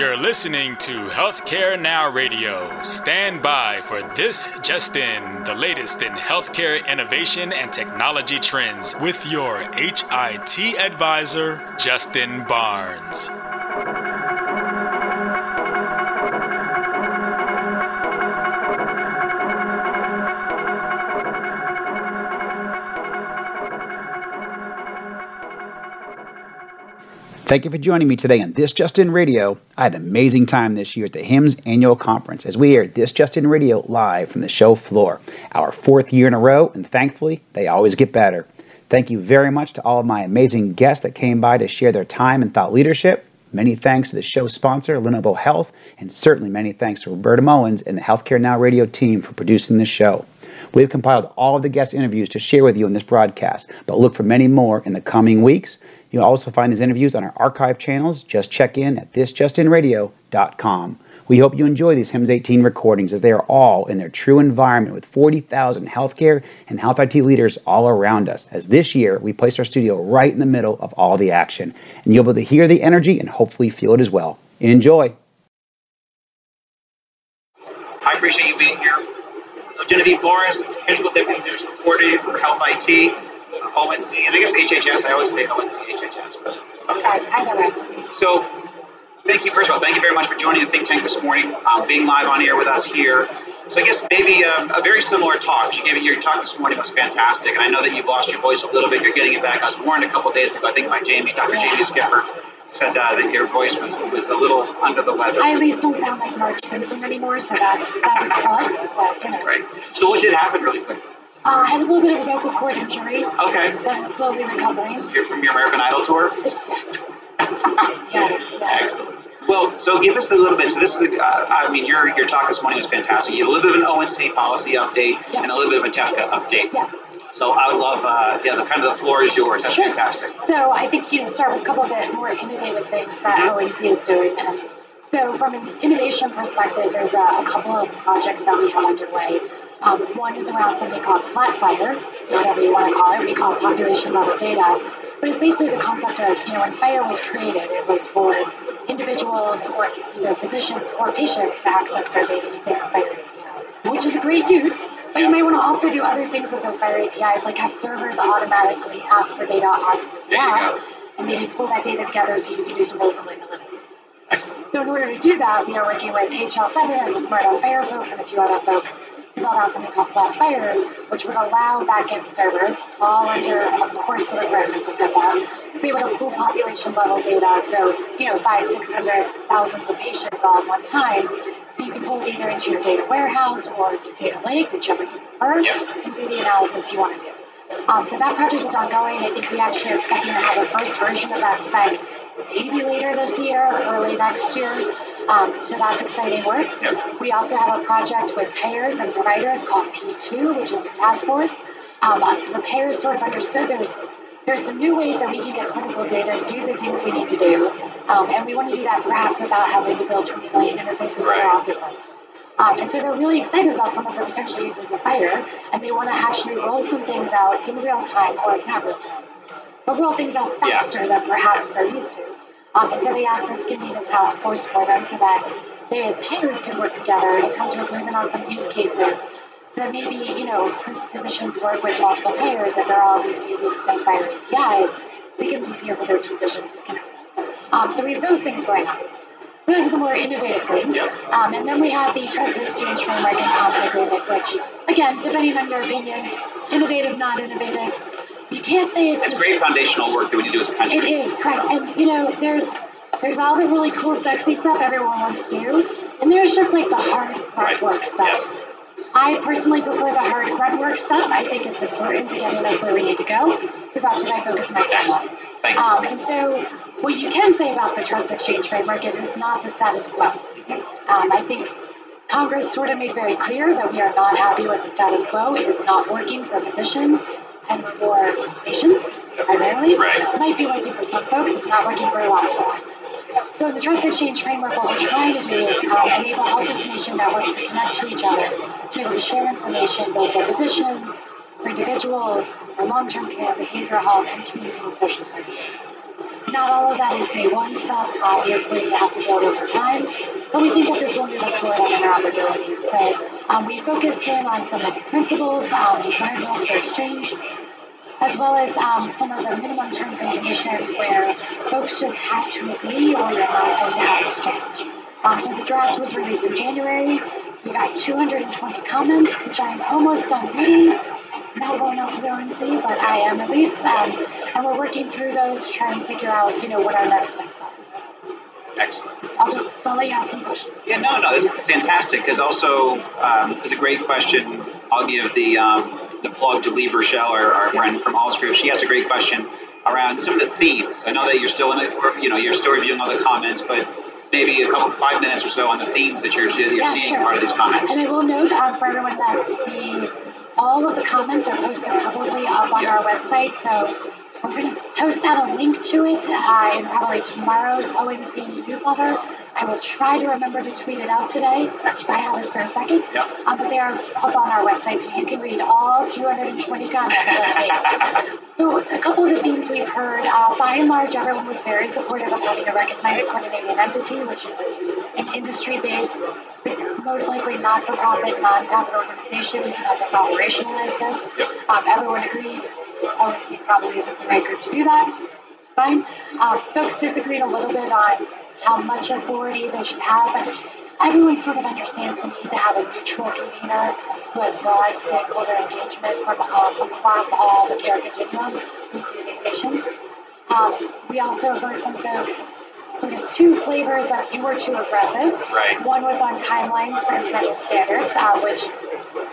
You're listening to Healthcare Now Radio. Stand by for this just in, the latest in healthcare innovation and technology trends with your HIT advisor, Justin Barnes. Thank you for joining me today on This Just In Radio. I had an amazing time this year at the HIMSS annual conference as we aired This Just In Radio live from the show floor. Our fourth year in a row, and thankfully, they always get better. Thank you very much to all of my amazing guests that came by to share their time and thought leadership. Many thanks to the show sponsor, Lenovo Health, and certainly many thanks to Roberta Mullins and the Healthcare Now Radio team for producing this show. We've compiled all of the guest interviews to share with you in this broadcast, but look for many more in the coming weeks. You'll also find these interviews on our archive channels. Just check in at thisjustinradio.com. We hope you enjoy these HIMSS 18 recordings as they are all in their true environment with 40,000 healthcare and health IT leaders all around us. As this year, we place our studio right in the middle of all the action. And you'll be able to hear the energy and hopefully feel it as well. Enjoy. I appreciate you being here. So Genevieve Morris, Principal Deputy News for Health IT. ONC, and I guess HHS. I always say ONC, HHS, but okay. Either way. So, thank you. First of all, thank you very much for joining the think tank this morning, um, being live on air with us here. So I guess maybe um, a very similar talk. You gave your talk this morning was fantastic, and I know that you've lost your voice a little bit. You're getting it back. I was warned a couple days ago, I think by Jamie, Dr. Jamie Skipper, said uh, that your voice was was a little under the weather. I at least don't sound like Marge Simpson anymore, so that's that's a plus. But, you know. Right. So what did happen really quick? Uh, I had a little bit of a vocal cord injury. Okay. So I'm slowly recovering. You're from your American Idol tour? yeah, yeah. Excellent. Well, so give us a little bit. So this is, uh, I mean, your your talk this morning was fantastic. You had a little bit of an ONC policy update Yeah. and a little bit of a TEFCA update. Yeah. So I would love, uh, yeah, the kind of the floor is yours. That's Sure. fantastic. So I think you know, start with a couple of the more innovative things that Mhm. OAC is doing. And so from an innovation perspective, there's a, a couple of projects that we have underway. Um, one is around something called Flat FHIR, so whatever you want to call it. We call it population level data. But it's basically the concept of, you know, when FHIR was created, it was for individuals or either physicians or patients to access their data using API, which is a great use. But you might want to also do other things with those FHIR APIs, like have servers automatically ask for data on the There you app, go. and maybe pull that data together so you can do some really cool analytics. Excellent. So in order to do that, we are working with HL7 and the SMART on FHIR folks and a few other folks build out something called Flat FHIR, which would allow backend servers, all under, of course, the requirements of HIPAA, to be able to pull population level data. So, you know, five, six hundred thousands of patients all at one time. So you can pull it either into your data warehouse or data lake, whichever you prefer, Yeah. and do the analysis you want to do. Um, so that project is ongoing. I think we actually are expecting to have a first version of that spec maybe later this year or early next year. Um, so that's exciting work. Yep. We also have a project with payers and providers called P2, which is a task force. Um, the payers sort of understood there's there's some new ways that we can get clinical data to do the things we need to do, um, and we want to do that perhaps without having to build 20 million interfaces are all different. Um, and so they're really excited about some of the potential uses of FHIR, and they want to actually roll some things out in real time, or not real time, but roll things out Yeah. faster than perhaps they're used to. Um, and so they asked us to be the task force for them so that they as payers can work together and come to agreement on some use cases. So that maybe, you know, since physicians work with multiple payers and they're all just using the same FHIR API, it becomes easier for those physicians to connect. Um, so we have those things going on. So those are the more innovative things. Um, and then we have the Trusted Exchange Framework and Common Agreement, which, again, depending on your opinion, innovative, not innovative, you can't say it's It's great foundational work that we do as a country. It is correct, and you know, there's there's all the really cool, sexy stuff everyone wants to do, and there's just like the hard Right. grunt work stuff. Yes. I personally prefer the hard grunt work stuff. I think it's important to getting us where we need to go, so that's what I focus my time on. Thank you. Um, and so, what you can say about the Trust Exchange Framework is it's not the status quo. Um, I think Congress sort of made very clear that we are not happy with the status quo. It is not working for physicians and for patients, primarily. Right. It might be working for some folks, it's not working for a lot of folks. So in the Trust Exchange Framework, what we're trying to do is um, enable health information networks to connect to each other, to be able to share information both for physicians, for individuals, for long-term care, behavioral health, and community and social services. not all of that is day one stuff. Obviously, you have to build over time. But we think that this will move us forward on interoperability. So um, we focused in on some of the principles, um, guardrails for exchange, as well as um, some of the minimum terms and conditions where folks just have to agree or you're not going to have exchange. Um, so the draft was released in January. We got 220 comments, which I'm almost done reading. Not going out to go and see, but I am at least. Um, and we're working through those to try and figure out, you know, what our next steps are. Excellent. Just, I'll let you ask some questions. Yeah, no, no, this is fantastic because also um, it's a great question. I'll give the um, the plug to Leigh Burchell, our, our friend from Allscripts. She has a great question around some of the themes. I know that you're still in it, you know, you're still reviewing all the comments, but maybe a couple five minutes or so on the themes that you're you're Yeah, seeing sure. part of these comments. And I will note um, for everyone that the all of the comments are posted publicly up on our website, so we're going to post out a link to it uh, in probably tomorrow's ONC newsletter. I will try to remember to tweet it out today if I have a spare second. Yep. Um, but they are up on our website, so you can read all 220 comments. so a couple of the themes we've heard, uh, by and large, everyone was very supportive of having a recognized coordinating entity, which is an industry-based, most likely not-for-profit, non-profit organization who can help us operationalize this. Yep. Um, everyone agreed. ONC probably isn't the right group to do that. Fine. Um, folks disagreed a little bit on how much authority they should have, but everyone sort of understands the need to have a neutral convener who has broad stakeholder engagement from um, across all the care continuum with organizations. Um, we also heard from folks sort of two flavors that you were too aggressive. Right. One was on timelines for implementing standards, uh, which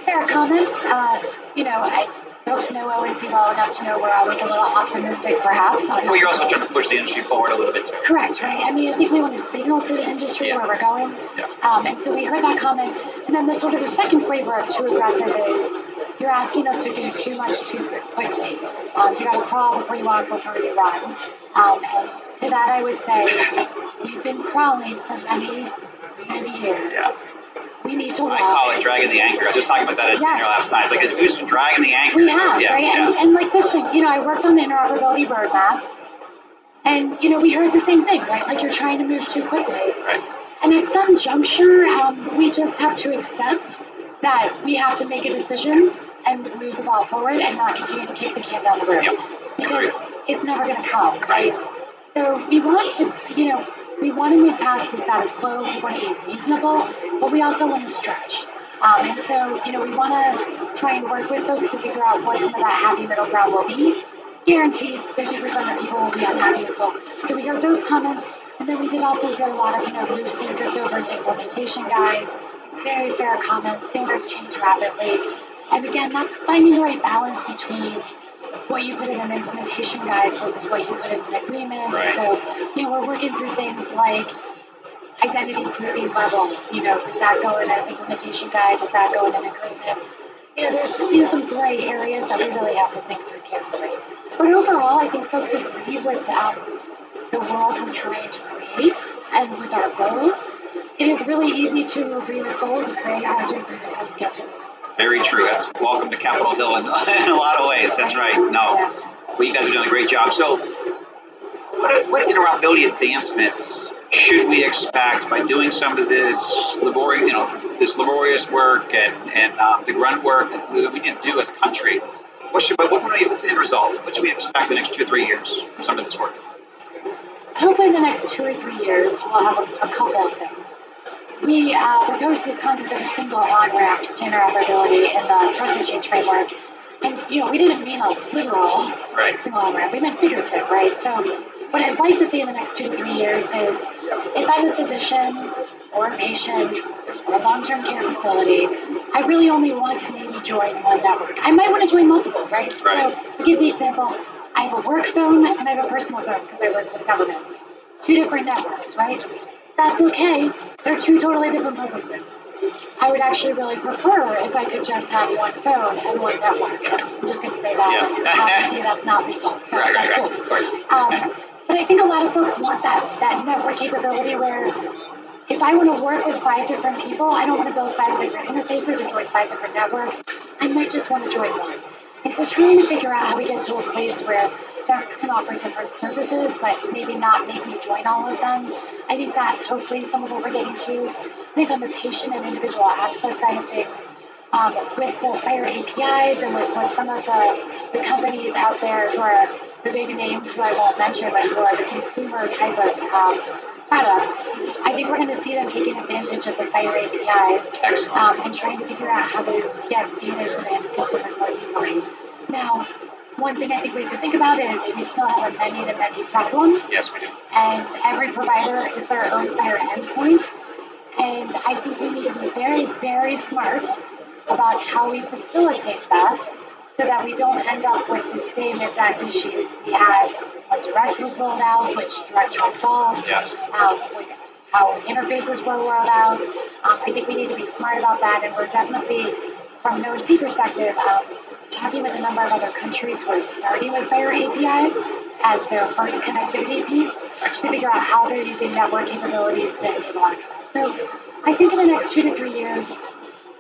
fair comments. Uh, you know, I, folks know ONC well enough to know we're always a little optimistic, perhaps. Well, you're also trying to push the industry forward a little bit too. Correct, right? I mean, I think we want to signal to the industry Yeah. where we're going. Yeah. Um, and so we heard that comment. And then the sort of the second flavor of too aggressive is you're asking us to do too much too quickly. Um, you got to crawl before you walk, before you run. Um, and to that, I would say we've been crawling for many, many years. Yeah. We need to I call it dragging the anchor. I was just talking about that at Yes. dinner last night. It's like it's, we're dragging the anchor. We have, yeah, right? Yeah. And, and like this thing, you know, I worked on the interoperability roadmap. And, you know, we heard the same thing, right? Like you're trying to move too quickly. right. And at some juncture, um, we just have to accept that we have to make a decision and move the ball forward and not continue to kick the can down the road. Yep. Because it's never going to come, right? So we want to, you know, we want to move past the status quo. We want to be reasonable, but we also want to stretch. Um, and so, you know, we want to try and work with folks to figure out what some of that happy middle ground will be. Guaranteed, 50% of people will be unhappy with both. So we heard those comments, and then we did also hear a lot of, you know, move standards over to implementation guides. Very fair comments. Standards change rapidly. And again, that's finding the right balance between what you put in an implementation guide versus what you put in an agreement. Right. So, you know, we're working through things like identity grouping levels. You know, does that go in an implementation guide? Does that go in an agreement? You know, there's you know, some gray areas that we really have to think through carefully. But overall, I think folks agree with um, the world we're trying to create and with our goals. It is really easy to agree with goals. and hard to agree with how you get to it. Very true. That's welcome to Capitol Hill in, in a lot of ways. That's right. No, well, you guys are doing a great job. So, what, what interoperability advancements should we expect by doing some of this laborious, you know, this laborious work and and uh, the grunt work that we can do as a country? What should, what, what, what's the end result? What should we expect the next two or three years from some of this work? Hopefully, in the next two or three years, we'll have a, a couple of things. We uh, proposed this concept of a single on-ramp to interoperability in the trust and change framework. And, you know, we didn't mean a literal Right. single on-ramp. We meant figurative, right? So what I'd like to see in the next two to three years is if I'm a physician or a patient or a long-term care facility, I really only want to maybe join one network. I might want to join multiple, right? Right. So to give the example, I have a work phone and I have a personal phone because I work for the government. Two different networks, right? That's okay. They're two totally different purposes. I would actually really prefer if I could just have one phone and one network. I'm just going to say that. Yes. Obviously, that's not legal. So Right, right, that's right. cool. Of course. Um, but I think a lot of folks want that, that network capability where if I want to work with five different people, I don't want to build five different interfaces or join five different networks. I might just want to join one. And so trying to figure out how we get to a place where networks can offer different services, but maybe not make me join all of them. I think that's hopefully some of what we're getting to. I think on the patient and individual access side of things, um, with the FHIR APIs and with, with some of the, the companies out there who are the big names who I won't mention, but who are the consumer type of um, products, I think we're going to see them taking advantage of the FHIR APIs um, and trying to figure out how to get data to the consumers more easily. Now, one thing I think we have to think about is we still have a many to many problem. Yes, we do. And every provider is their own FHIR endpoint. And I think we need to be very, very smart about how we facilitate that so that we don't end up with the same exact issues we had when Direct was rolled out, which Direct was solved, yes. um, how interfaces were rolled out. Um, I think we need to be smart about that, and we're definitely, from an ONC perspective, um, talking with a number of other countries who are starting with FHIR APIs as their first connectivity piece to figure out how they're using network capabilities to enable access. So I think in the next two to three years,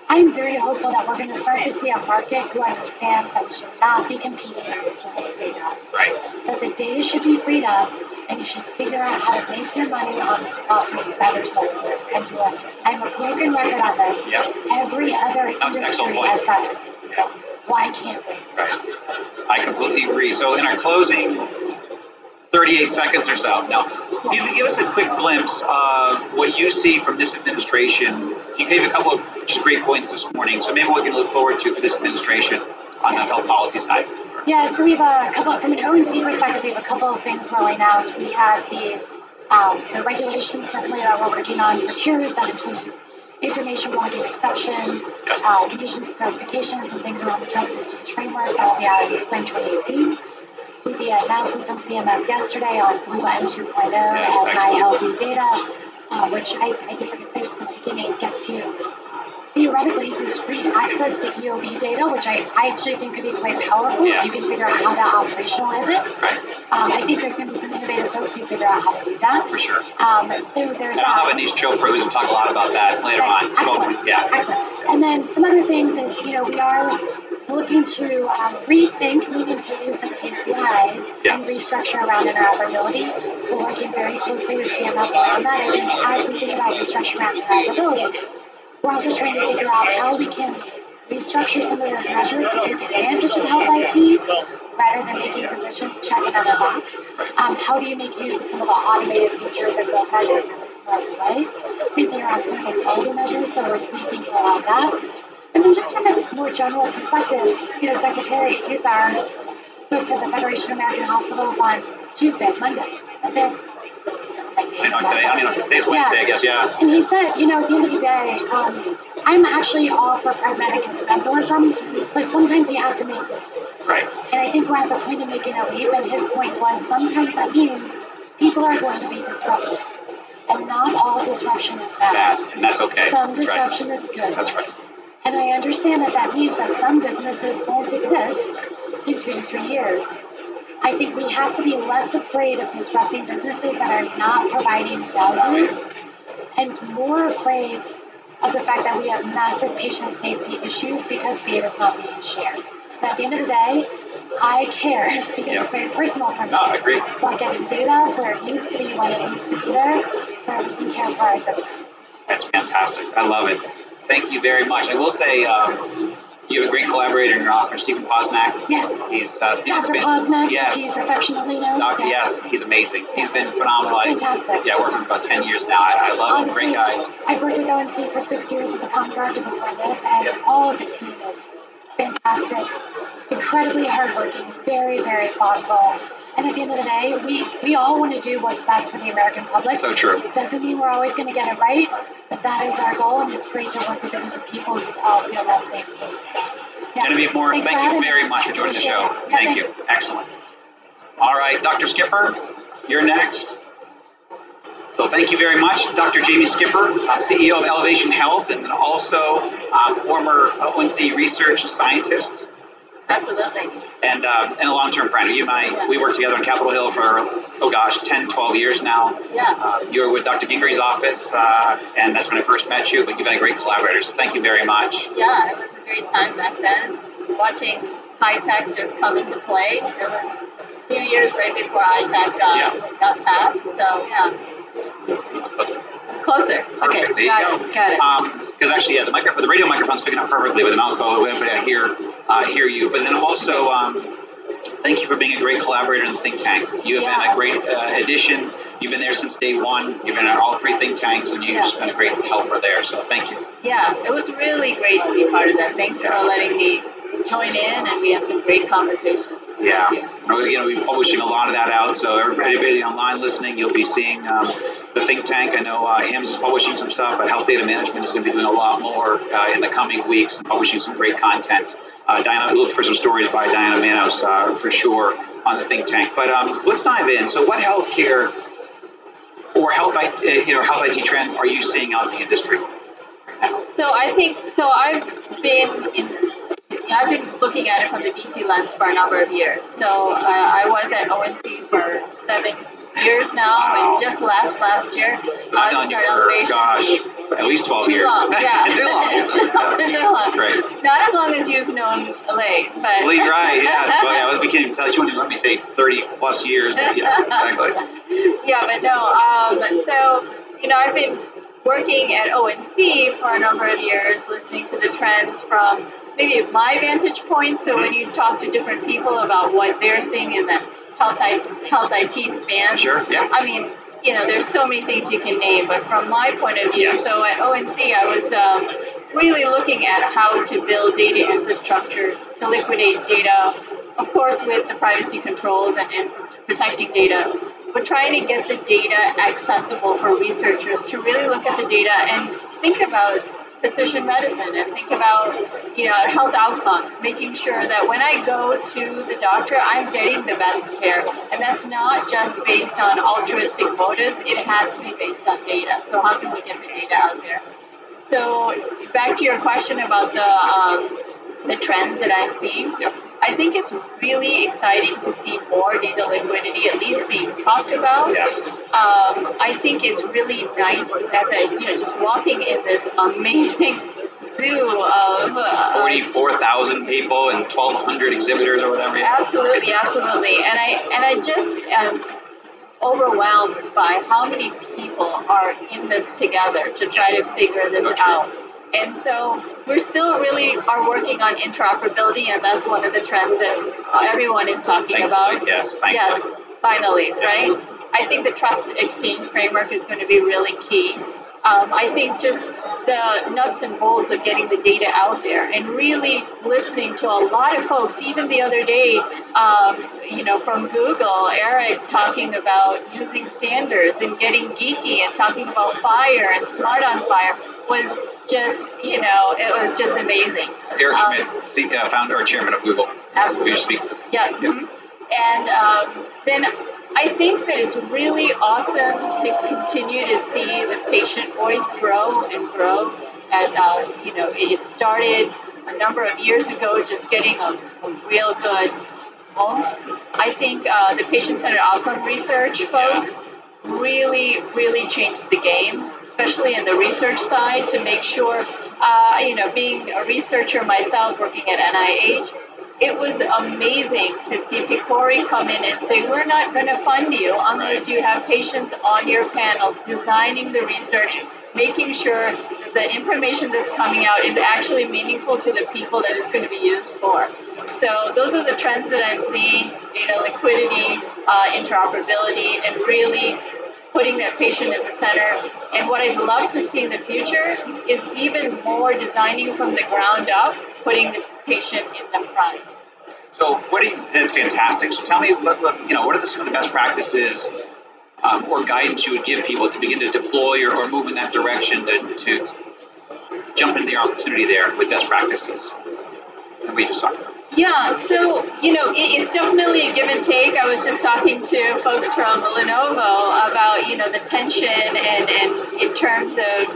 I'm very hopeful that we're going to start to see a market who understands that we should not be competing with data. Right. That the data should be freed up and you should figure out how to make your money on offering better services. And I'm a broken record on this. Yep. Every other industry has done it. So why can't we? Right. I completely agree. So in our closing, 38 seconds or so. Now, you give us a quick glimpse of what you see from this administration. You gave a couple of just great points this morning, so maybe we can look forward to for this administration on the health policy side. Yeah, so we have a couple, from an ONC perspective, we have a couple of things rolling out. We have the, um, the regulations certainly that we're working on for cures that include information blocking exception, uh, conditions certifications, and things around the trust framework that will be out in spring 2018 with the announcement from CMS yesterday on M2.0 yes, and MyHealthEData, uh, which I, I did not say at the beginning gets you theoretically discrete access to EOB data, which I, I actually think could be quite powerful. Yes. You can figure out how to operationalize it. Right. Um, I think there's going to be some innovative folks who figure out how to do that. For sure. Um, so there's and I'll have Aneesh Chopra who's going to talk a lot about that later on. Excellent. Yeah. Excellent. And then some other things is, you know, we are looking to um, rethink pay use and KCI Yes. and restructure around interoperability. We're working very closely with CMS around that. I think as we think about restructuring around interoperability, we're also trying to figure out how we can restructure some of those measures to take advantage of health IT rather than making physicians check another box. Um, how do you make use of some of the automated features that the measures in a smarter way? Thinking around clinical quality measures, so we're thinking around that. And then just from a more general perspective, you know, Secretary Azar spoke to the Federation of American Hospitals on Tuesday, Monday, the 5th. I know today. I mean, today's Wednesday, I guess. Yeah. And he said, you know, at the end of the day, um, I'm actually all for pragmatic incrementalism, but sometimes you have to make leaps. Right. And I think we're at the point of making a leap, and his point was sometimes that means people are going to be disrupted. And not all disruption is bad. Bad, and that's okay. Some Right. disruption is good. That's right. And I understand that that means that some businesses won't exist in two to three years. I think we have to be less afraid of disrupting businesses that are not providing value and more afraid of the fact that we have massive patient safety issues because data is not being shared. And at the end of the day, I care because Yeah. it's very personal for me. No, I agree. About getting data where it needs to be when it needs to be there so that we can care for our citizens. That's fantastic. I love it. Thank you very much. I will say, um, you have a great collaborator in your office, Steven Posnack. Yes. He's uh, Dr. been- Posnack, Yes. he's affectionately known. Doctor, yes, he's amazing. He's been phenomenal. Fantastic. yeah, I worked with him about 10 years now. I, I love him. Great guy. I've worked with ONC for six years as a contractor before this, and all of the team is fantastic, incredibly hardworking, very, very thoughtful. And at the end of the day, we, we all want to do what's best for the American public. So true. It Doesn't mean we're always going to get it right, but that is our goal, and it's great to work with a group of people who all feel that same thing. Yeah. Genevieve Moore, Thanks thank you very me. much for joining the show. Yeah, Thank you. Excellent. All right, Dr. Skipper, you're next. So thank you very much, Dr. Jamie Skipper, uh, CEO of Elevation Health, and also uh, former ONC research scientist Absolutely. and, uh, and a long-term friend. You and I, we worked together on Capitol Hill for, oh gosh, 10, 12 years now. Yeah. Uh, you were with Dr. Dinkery's office, uh, and that's when I first met you, but you've been a great collaborator, so thank you very much. Yeah, it was a great time back then. Watching HITECH just come into play, it was a few years right before HITECH uh, Yeah. got passed. So yeah, closer. Okay, Perfect. There you go. it. Got it. Because actually, yeah, the microphone, the radio microphone's picking up perfectly with the mouse, so everybody hear uh, hear you. But then also, um, thank you for being a great collaborator in the think tank. You have Yeah. been a great uh, addition. You've been there since day one. You've been at all three think tanks, and you've Yeah. just been a great helper there. So thank you. Yeah, it was really great to be part of that. Thanks for letting me join in, and we have some great conversations. Yeah. We're going to be publishing a lot of that out, so everybody, everybody online listening, you'll be seeing um, the think tank. I know uh, HIMSS is publishing some stuff, but Health Data Management is going to be doing a lot more uh, in the coming weeks and publishing some great content. Uh, Diana, look for some stories by Diana Manos uh, for sure on the think tank. But um, let's dive in. So, what healthcare or health, IT, uh, you know, health IT trends are you seeing out in the industry? So I think so. I've been in. I've been looking at it from the DC lens for a number of years. So uh, I was at ONC for seven years now, and just last last year, I started for, Elevation. gosh, at least 12 Too years. long, yeah. Too long. Too long. Great. Not as long as you've known Lee, but Lee, right, yes. Well, yeah, I was beginning to tell you, let me say 30 plus years. Yeah, exactly. yeah, but no. Um, so you know, I've been working at ONC for a number of years, listening to the trends from maybe my vantage point. So when you talk to different people about what they're seeing in the health I, health IT span, Sure, yeah. I mean, you know, there's so many things you can name, but from my point of view, so at ONC, I was um, really looking at how to build data infrastructure to liquidate data, of course, with the privacy controls and, and protecting data, but trying to get the data accessible for researchers to really look at the data and think about precision medicine and think about you know health outcomes, making sure that when I go to the doctor, I'm getting the best care, and that's not just based on altruistic motives. It has to be based on data. So how can we get the data out there? So back to your question about the um, the trends that I'm seeing. Yep. I think it's really exciting to see more data liquidity at least being talked about. Yes. Um, I think it's really nice I, you know, just walking in this amazing zoo of uh, 44,000 people and 1,200 exhibitors or whatever. Absolutely, absolutely. And I and I just am overwhelmed by how many people are in this together to try to figure this So out. And so we're still really are working on interoperability, and that's one of the trends that everyone is talking Thankfully, about. yes, thankfully. Yes, finally, right? I think the trust exchange framework is going to be really key. Um, I think just the nuts and bolts of getting the data out there and really listening to a lot of folks. Even the other day, um, you know, from Google, Eric talking about using standards and getting geeky and talking about FHIR and SMART on FHIR was just, you know, it was just amazing. Eric Um, Schmidt, uh, founder or chairman of Google. Absolutely. Who you speak to. Yes. mhm. And um, then I think that it's really awesome to continue to see the patient voice grow and grow. And, uh, you know, it started a number of years ago just getting a, a real good home. I think uh, the patient centered outcome research folks really, really changed the game, especially in the research side, to make sure, uh, you know, being a researcher myself working at NIH, it was amazing to see PCORI come in and say, we're not going to fund you unless you have patients on your panels designing the research, making sure that the information that's coming out is actually meaningful to the people that it's going to be used for. So those are the trends that I'm seeing, data liquidity, uh, interoperability, and really putting that patient at the center. And what I'd love to see in the future is even more designing from the ground up, putting the patient in the front. So, what do you? That's fantastic. So, tell me, what, what, you know, what are the, some of the best practices um, or guidance you would give people to begin to deploy or, or move in that direction to, to jump into the opportunity there with best practices? we just talked about. Yeah, so you know, it, it's definitely a give and take. I was just talking to folks from Lenovo about you know the tension and and in terms of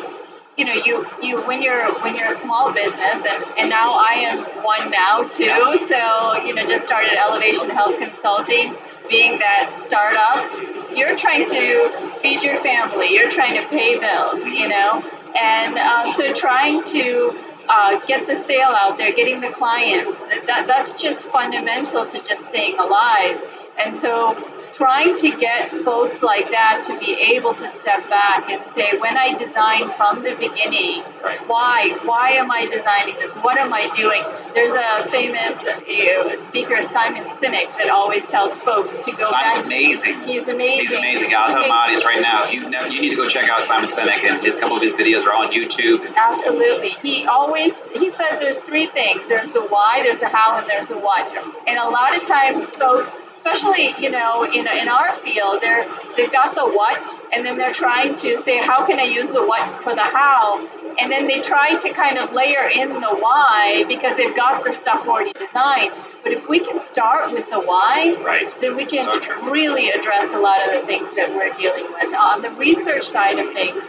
you know you you when you're when you're a small business and and now I am one now too. So you know, just started Elevation Health Consulting, being that startup. You're trying to feed your family. You're trying to pay bills. You know, and um, so trying to uh, get the sale out there, getting the clients. That, that's just fundamental to just staying alive. And so trying to get folks like that to be able to step back and say, when I designed from the beginning, right. why? Why am I designing this? What am I doing? There's a famous uh, speaker, Simon Sinek, that always tells folks to go Simon's back. amazing. He's amazing. He's amazing. I'll tell my audience right now, you you need to go check out Simon Sinek, and his couple of his videos are on YouTube. Absolutely. He always he says there's three things. There's the why, there's the how, and there's the what. And a lot of times folks especially you know in, in our field they're they've got the what and then they're trying to say how can i use the what for the how? And then they try to kind of layer in the why because they've got the stuff already designed. But if we can start with the why right. then we can so really address a lot of the things that we're dealing with. On the research side of things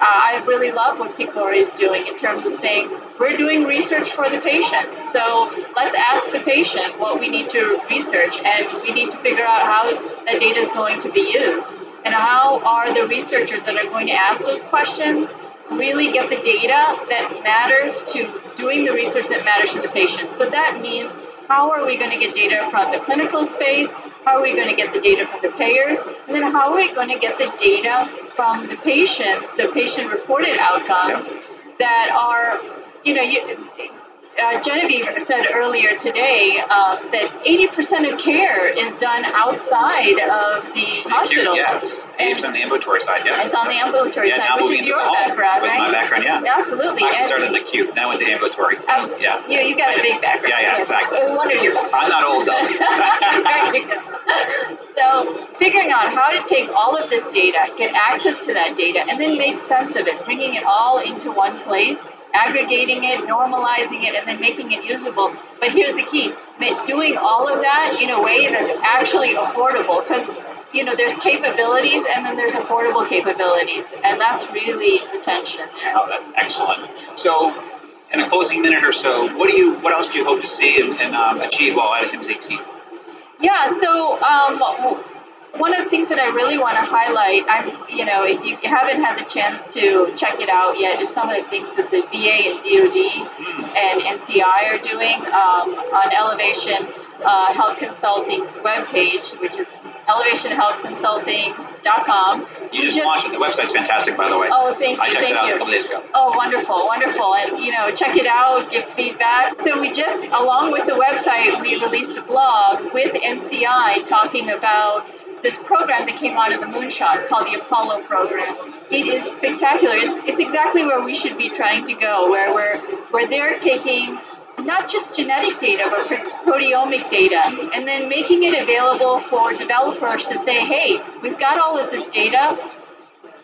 uh, I really love what PCORI is doing in terms of saying we're doing research for the patient. So let's ask the patient what we need to research, and we need to figure out how that data is going to be used. And how are the researchers that are going to ask those questions really get the data that matters to doing the research that matters to the patient? So that means how are we going to get data from the clinical space? How are we going to get the data from the payers? And then how are we going to get the data from the patients, the patient reported outcomes that are, you know, you, uh, Genevieve said earlier today uh, that 80% of care is done outside of the hospital. Yes, 80% on the ambulatory side, yeah. It's on the ambulatory yeah, side, which is your background, right? my background, yeah. Absolutely. I started in the acute, then I went to ambulatory. Um, yeah. You, you got a big background. Yeah, yeah, exactly. I'm not old, though. so, figuring out how to take all of this data, get access to that data, and then make sense of it, bringing it all into one place aggregating it, normalizing it, and then making it usable. But here's the key doing all of that in a way that's actually affordable because you know there's capabilities and then there's affordable capabilities and that's really the tension. Oh, that's excellent. So in a closing minute or so, what do you what else do you hope to see and, and um, achieve while at 18? Yeah, so um, one of the things that I really want to highlight, I'm, you know, if you haven't had the chance to check it out yet, is some of the things that the VA and DoD and NCI are doing um, on Elevation uh, Health Consulting's webpage, which is elevationhealthconsulting.com. You just, just launched it. The website's fantastic, by the way. Oh, thank you. I checked thank it out you. a couple days ago. Oh, wonderful, wonderful. And, you know, check it out, give feedback. So we just, along with the website, we released a blog with NCI talking about this program that came out of the moonshot called the Apollo program. It is spectacular. It's, it's exactly where we should be trying to go, where we're where they're taking not just genetic data, but proteomic data, and then making it available for developers to say, hey, we've got all of this data.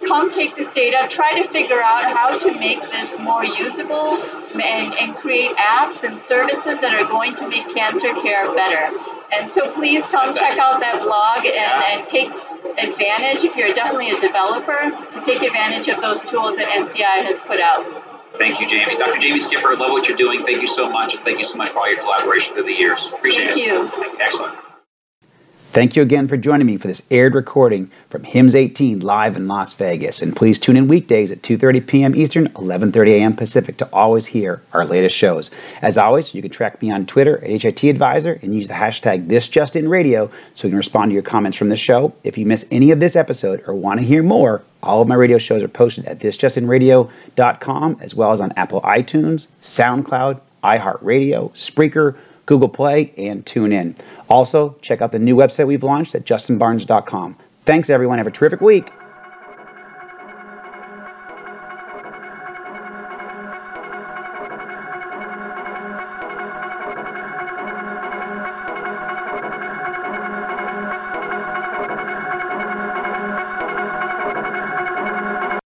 Come take this data, try to figure out how to make this more usable and, and create apps and services that are going to make cancer care better. And so please come check out that blog and, and take advantage, if you're definitely a developer, to take advantage of those tools that NCI has put out. Thank you, Jamie. Dr. Jamie Skipper, love what you're doing. Thank you so much. And thank you so much for all your collaboration through the years. Appreciate thank it. Thank you. Excellent. Thank you again for joining me for this aired recording from HIMSS 18 live in Las Vegas. And please tune in weekdays at 2.30 p.m. Eastern, 11.30 a.m. Pacific to always hear our latest shows. As always, you can track me on Twitter at HIT Advisor and use the hashtag ThisJustinRadio so we can respond to your comments from the show. If you miss any of this episode or want to hear more, all of my radio shows are posted at thisjustinradio.com as well as on Apple iTunes, SoundCloud, iHeartRadio, Spreaker, Google Play, and TuneIn. Also, check out the new website we've launched at justinbarnes.com. Thanks, everyone. Have a terrific week.